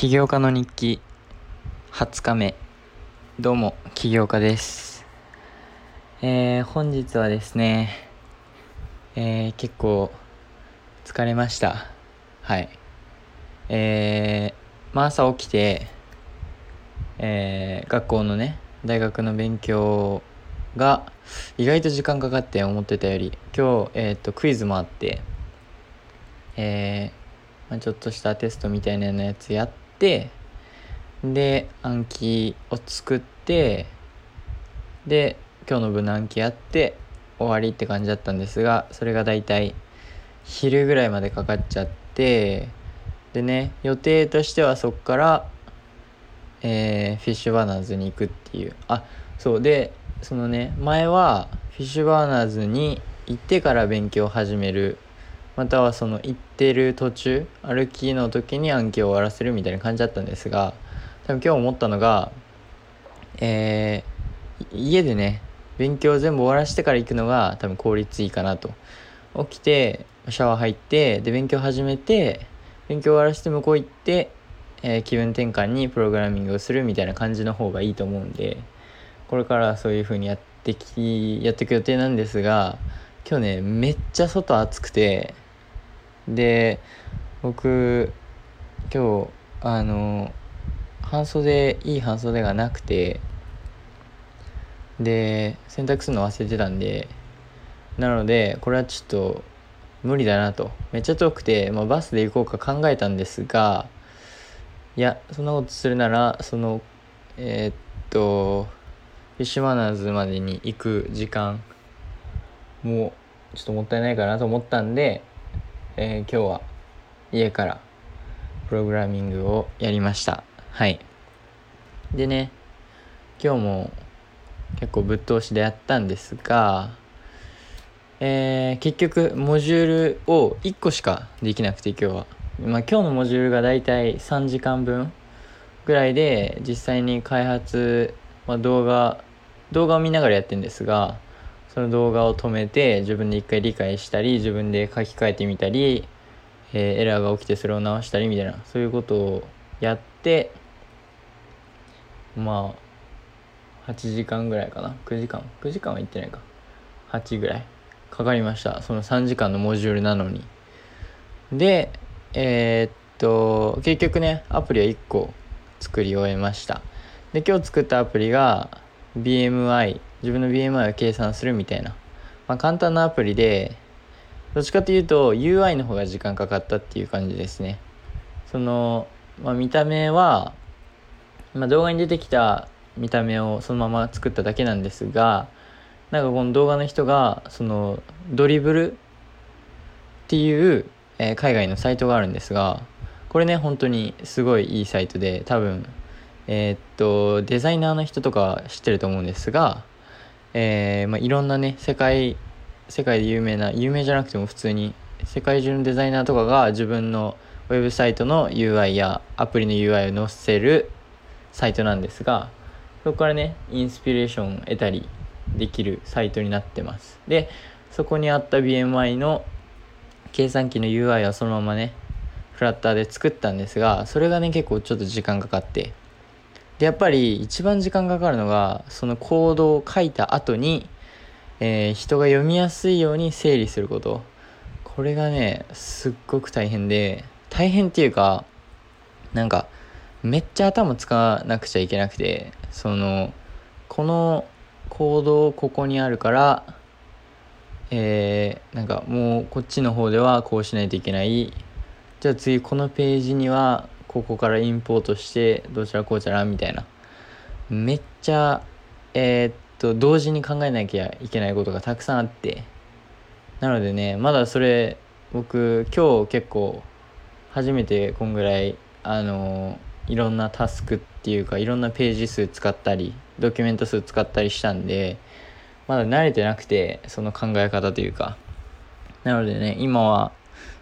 起業家の日記。20日目。どうも起業家です。えー、本日はですねえー、結構疲れました。はい。えー、まあ朝起きてえー、学校のね大学の勉強が意外と時間かかって思ってたより今日えっ、とクイズもあってえーまあ、ちょっとしたテストみたいなやつやってで暗記を作ってで今日の分の暗記やって終わりって感じだったんですがそれがだいたい昼ぐらいまでかかっちゃってでね予定としてはそっから、えー、フィッシュバーナーズに行くっていう。あそうでそのね前はフィッシュバーナーズに行ってから勉強を始めるまたはその行ってる途中歩きの時に暗記を終わらせるみたいな感じだったんですが多分今日思ったのがえー、家でね勉強全部終わらせてから行くのが多分効率いいかなと。起きてシャワー入ってで勉強始めて勉強終わらせて向こう行って、えー、気分転換にプログラミングをするみたいな感じの方がいいと思うんでこれからそういう風にやってきやっていく予定なんですが今日ねめっちゃ外暑くてで僕今日あの半袖いい半袖がなくてで洗濯するの忘れてたんでなのでこれはちょっと無理だなと。めっちゃ遠くて、まあ、バスで行こうか考えたんですがいやそんなことするならそのえー、っとフィッシュマナーズまでに行く時間もちょっともったいないかなと思ったんでえー、今日は家からプログラミングをやりました。はい。でね今日も結構ぶっ通しでやったんですがえー、結局モジュールを1個しかできなくて今日は、まあ、今日のモジュールがだいたい3時間分ぐらいで実際に開発、まあ、動画動画を見ながらやってるんですがその動画を止めて自分で一回理解したり自分で書き換えてみたり、えー、エラーが起きてそれを直したりみたいなそういうことをやってまあ8時間ぐらいかな。9時間？9時間は行ってないか。8ぐらい。かかりました。その3時間のモジュールなのに。でえー、っと結局ねアプリは1個作り終えました。で今日作ったアプリが BMI 自分の BMI を計算するみたいな、まあ、簡単なアプリでどっちかというと UI の方が時間かかったっていう感じですね。その、まあ、見た目は、まあ、動画に出てきた見た目をそのまま作っただけなんですがなんかこの動画の人がそのドリブルっていう、えー、海外のサイトがあるんですがこれね本当にすごいいいサイトで多分えー、っとデザイナーの人とか知ってると思うんですがえー、まあ、いろんなね世界世界で有名な有名じゃなくても普通に世界中のデザイナーとかが自分のウェブサイトの UI やアプリの UI を載せるサイトなんですがそこからねインスピレーションを得たりできるサイトになってます。でそこにあった BMI の計算機の UI はそのままねフラッターで作ったんですがそれがね結構ちょっと時間かかってでやっぱり一番時間かかるのがそのコードを書いた後に、えー、人が読みやすいように整理すること。これがねすっごく大変で大変っていうかなんかめっちゃ頭使わなくちゃいけなくてそのこのコードここにあるからえー、なんかもうこっちの方ではこうしないといけない。じゃあ次このページにはここからインポートしてどちらこうちゃらみたいな。めっちゃえー、っと同時に考えなきゃいけないことがたくさんあって。なのでねまだそれ僕今日結構初めてこんぐらいあのいろんなタスクっていうかいろんなページ数使ったりドキュメント数使ったりしたんでまだ慣れてなくてその考え方というか。なのでね今は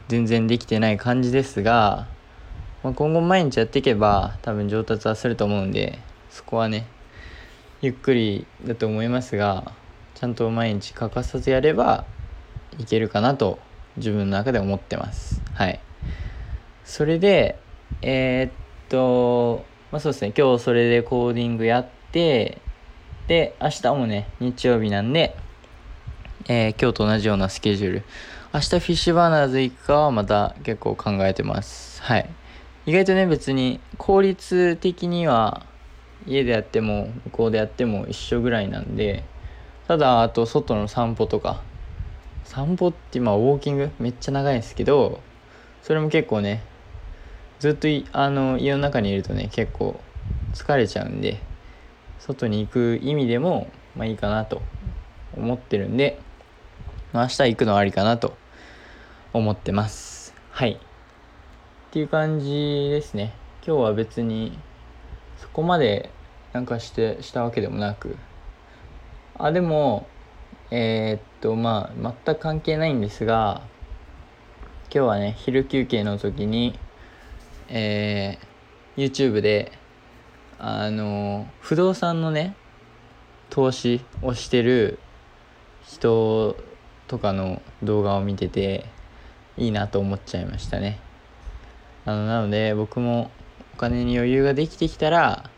全然できてない感じですがまあ、今後毎日やっていけば多分上達はすると思うんでそこはねゆっくりだと思いますがちゃんと毎日欠かさずやればいけるかなと自分の中で思ってます。はい。それでえー、っとまあそうですね。今日それでコーディングやってで明日もね日曜日なんで、えー、今日と同じようなスケジュール。明日フィッシュバーナーズ行くかはまた結構考えてます。はい。意外とね別に効率的には家でやっても向こうでやっても一緒ぐらいなんでただあと外の散歩とか。散歩って今ウォーキング？めっちゃ長いんですけどそれも結構ねずっとあの家の中にいるとね結構疲れちゃうんで外に行く意味でもまあいいかなと思ってるんで、あ、明日行くのはありかなと思ってます。はい。っていう感じですね。今日は別にそこまでなんかしてしたわけでもなく。あでもえー、っとまあ全く関係ないんですが今日はね昼休憩の時にえー、YouTube であの不動産のね投資をしてる人とかの動画を見てていいなと思っちゃいましたね。あのなので僕もお金に余裕ができてきたら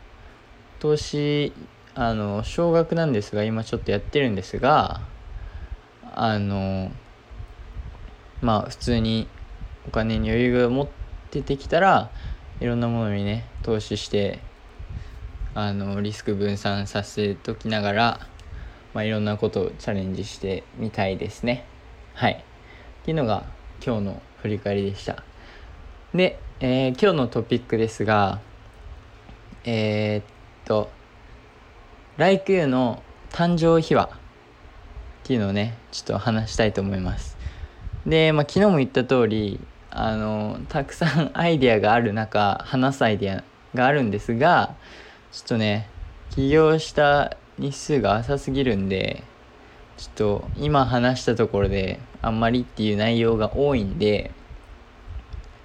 投資あの少額なんですが今ちょっとやってるんですがあのまあ普通にお金に余裕が持っててきたらいろんなものにね投資してあのリスク分散させときながら、まあ、いろんなことをチャレンジしてみたいですね。はい。っていうのが今日の振り返りでした。で、えー、今日のトピックですがえー、っと Like You の誕生秘話っていうのをねちょっと話したいと思います。で、まあ、昨日も言った通りあのたくさん アイデアがある中話すアイデアがあるんですがちょっとね起業した日数が浅すぎるんでちょっと今話したところであんまりっていう内容が多いんで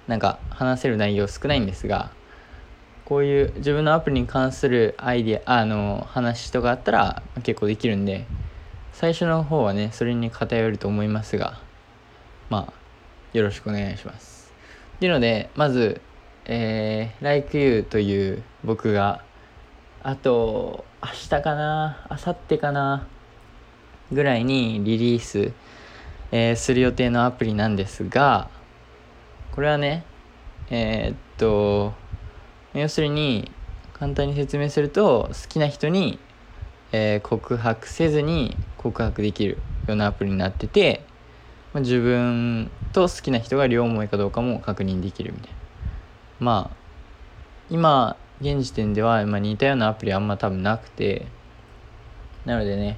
なんか話せる内容少ないんですがこういう自分のアプリに関するアイディアあの話とかあったら結構できるんで最初の方はねそれに偏ると思いますがまあよろしくお願いします。っていうのでまずえー、Like You という僕があと明日かな明後日かなぐらいにリリース、えー、する予定のアプリなんですがこれはねえー、っと要するに簡単に説明すると好きな人に、えー、告白せずに告白できるようなアプリになってて、まあ、自分と好きな人が両思いかどうかも確認できるみたいな。まあ今現時点では、まあ、似たようなアプリあんま多分なくてなのでね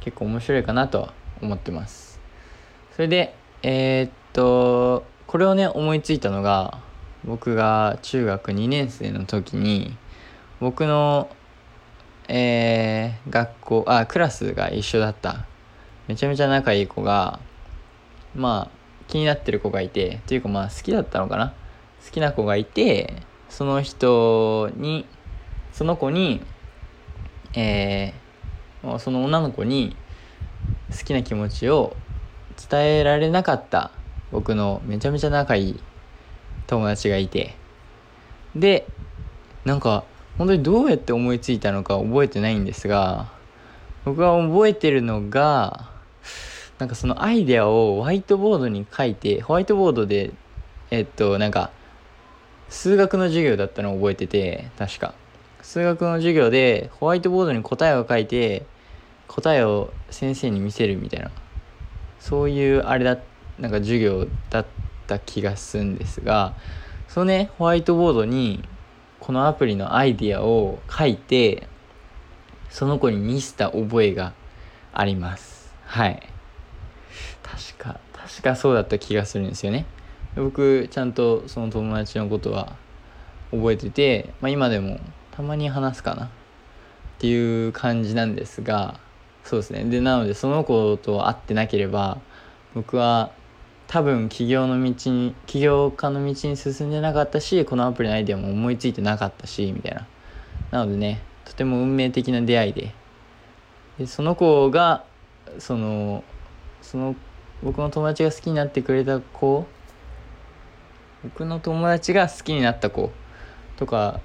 結構面白いかなとは思ってます。それでえー、っとこれをね思いついたのが僕が中学2年生の時に僕のえー、学校あクラスが一緒だった。めちゃめちゃ仲いい子がまあ気になってる子がいてっていうかまあ好きだったのかな。好きな子がいてその人にその子にえー、その女の子に好きな気持ちを伝えられなかった。僕のめちゃめちゃ仲いい友達がいて。でなんか本当にどうやって思いついたのか覚えてないんですが僕が覚えてるのがなんかそのアイデアをホワイトボードに書いてホワイトボードでえっとなんか数学の授業だったのを覚えてて確か。数学の授業でホワイトボードに答えを書いて答えを先生に見せるみたいな。そういうあれだったなんか授業だった気がするんですがそのねホワイトボードにこのアプリのアイディアを書いてその子に見せた覚えがあります。はい。確か確かそうだった気がするんですよね。僕ちゃんとその友達のことは覚えてて、まあ、今でもたまに話すかな。っていう感じなんですがそうですね。でなのでその子と会ってなければ僕は多分起業の道に起業家の道に進んでなかったしこのアプリのアイデアも思いついてなかったしみたいな。なのでねとても運命的な出会いで。でその子がそのその僕の友達が好きになってくれた子僕の友達が好きになった子とか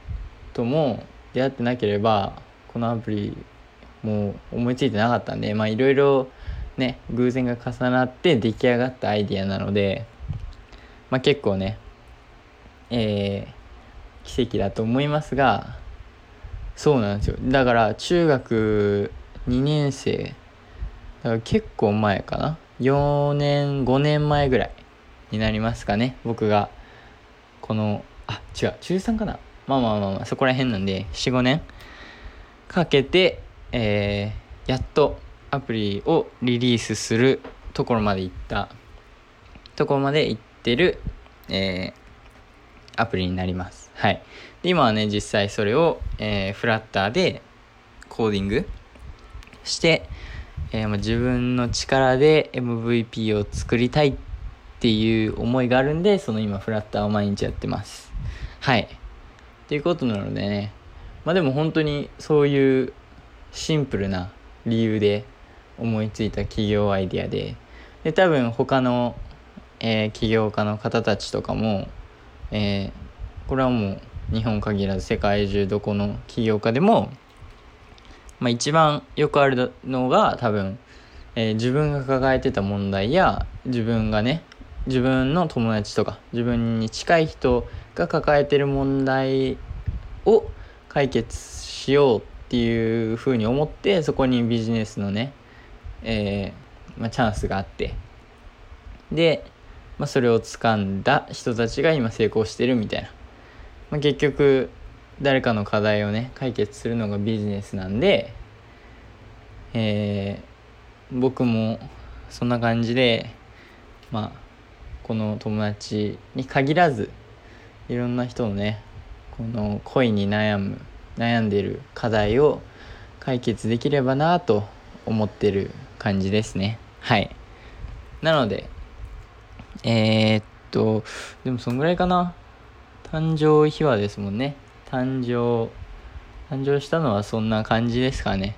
とも出会ってなければこのアプリもう思いついてなかったんでまあいろいろね偶然が重なって出来上がったアイディアなのでまあ結構ねえー、奇跡だと思いますがそうなんですよ。だから中学2年生だから結構前かな？4年5年前ぐらいになりますかね僕が。このあ違う中3かな？まあまあまあまあそこら辺なんで45年かけて、えー、やっとアプリをリリースするところまで行った。ところまで行ってる、えー、アプリになります。はい。で今はね実際それを、えー、フラッターでコーディングして、えー、自分の力で MVP を作りたいっていう思いがあるんでその今フラッターを毎日やってます。はい。っていうことなのでね。まあでも本当にそういうシンプルな理由で思いついた企業アイデアでで多分他の、えー、起業家の方たちとかも、えー、これはもう日本限らず世界中どこの起業家でも、まあ、一番よくあるのが多分、えー、自分が抱えてた問題や自分がね自分の友達とか自分に近い人が抱えてる問題を解決しようっていうふうに思ってそこにビジネスのね、えー、まあ、チャンスがあって。で、まあ、それを掴んだ人たちが今成功してるみたいな、まあ、結局誰かの課題をね解決するのがビジネスなんで、えー、僕もそんな感じでまあこの友達に限らずいろんな人のねこの恋に悩む悩んでる課題を解決できればなと思ってる感じですね。はい。なのでえー、っとでもそんぐらいかな。誕生秘話ですもんね。誕生誕生したのはそんな感じですかね。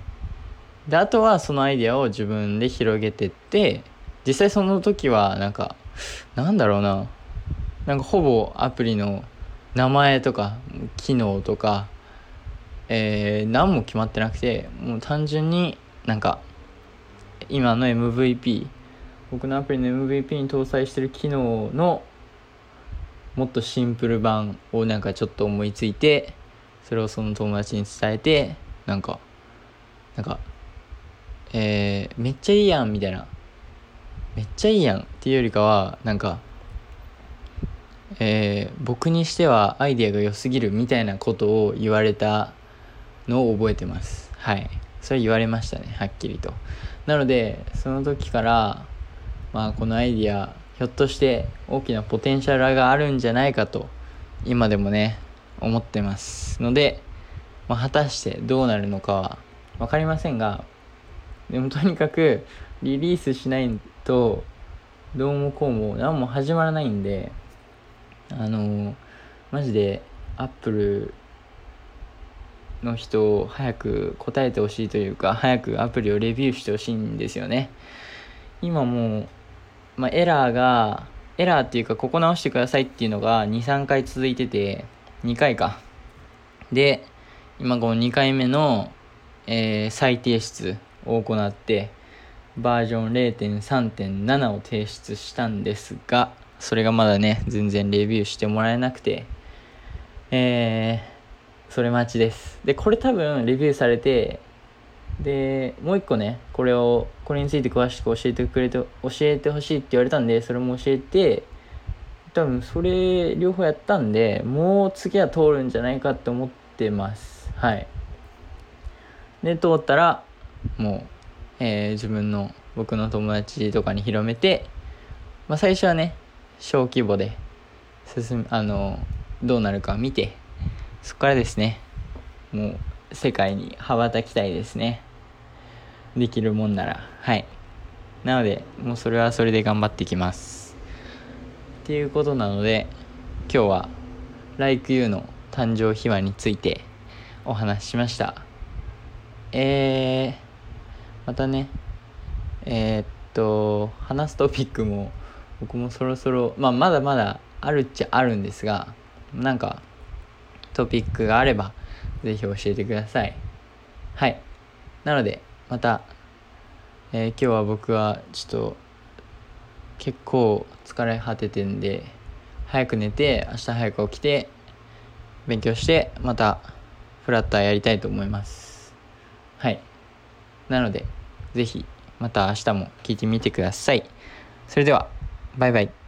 であとはそのアイデアを自分で広げてって実際その時はなんかなんだろうな。なんかほぼアプリの名前とか機能とかえー、何も決まってなくてもう単純になんか今の MVP 僕のアプリの MVP に搭載してる機能のもっとシンプル版をなんかちょっと思いついてそれをその友達に伝えてなんかなんかえー、めっちゃいいやんみたいな。めっちゃいいやんっていうよりかはなんかえー、僕にしてはアイデアが良すぎるみたいなことを言われたのを覚えてます。はい。それ言われましたねはっきりと。なのでその時からまあこのアイディアひょっとして大きなポテンシャルがあるんじゃないかと今でもね思ってますので、まあ、果たしてどうなるのかは分かりませんがでもとにかくリリースしないとどうもこうも何も始まらないんであのマジでアップルの人を早く答えてほしいというか早くアプリをレビューしてほしいんですよね。今もう、まあ、エラーがエラーっていうかここ直してくださいっていうのが23回続いてて2回か。で今この2回目の、えー、再提出を行ってバージョン0.3.7を提出したんですがそれがまだね全然レビューしてもらえなくてえーそれ待ちです。でこれ多分レビューされてでもう一個ねこれをこれについて詳しく教えてくれて教えてほしいって言われたんでそれも教えて多分それ両方やったんでもう次は通るんじゃないかって思ってます。はい。で通ったらもう、えー、自分の僕の友達とかに広めて、まあ、最初はね小規模で進むあのどうなるか見てそこからですね。もう世界に羽ばたきたいですね。できるもんなら。はい。なのでもうそれはそれで頑張ってきます。っていうことなので今日は Like You の誕生秘話についてお話ししました。えー、またね。えー、っと話すトピックも僕もそろそろまあまだまだあるっちゃあるんですがなんかトピックがあれば是非教えてください。はい。なのでまた、えー、今日は僕はちょっと結構疲れ果ててんで早く寝て明日早く起きて勉強してまたフラッターやりたいと思います。はい。なので是非また明日も聞いてみてください。それではバイバイ。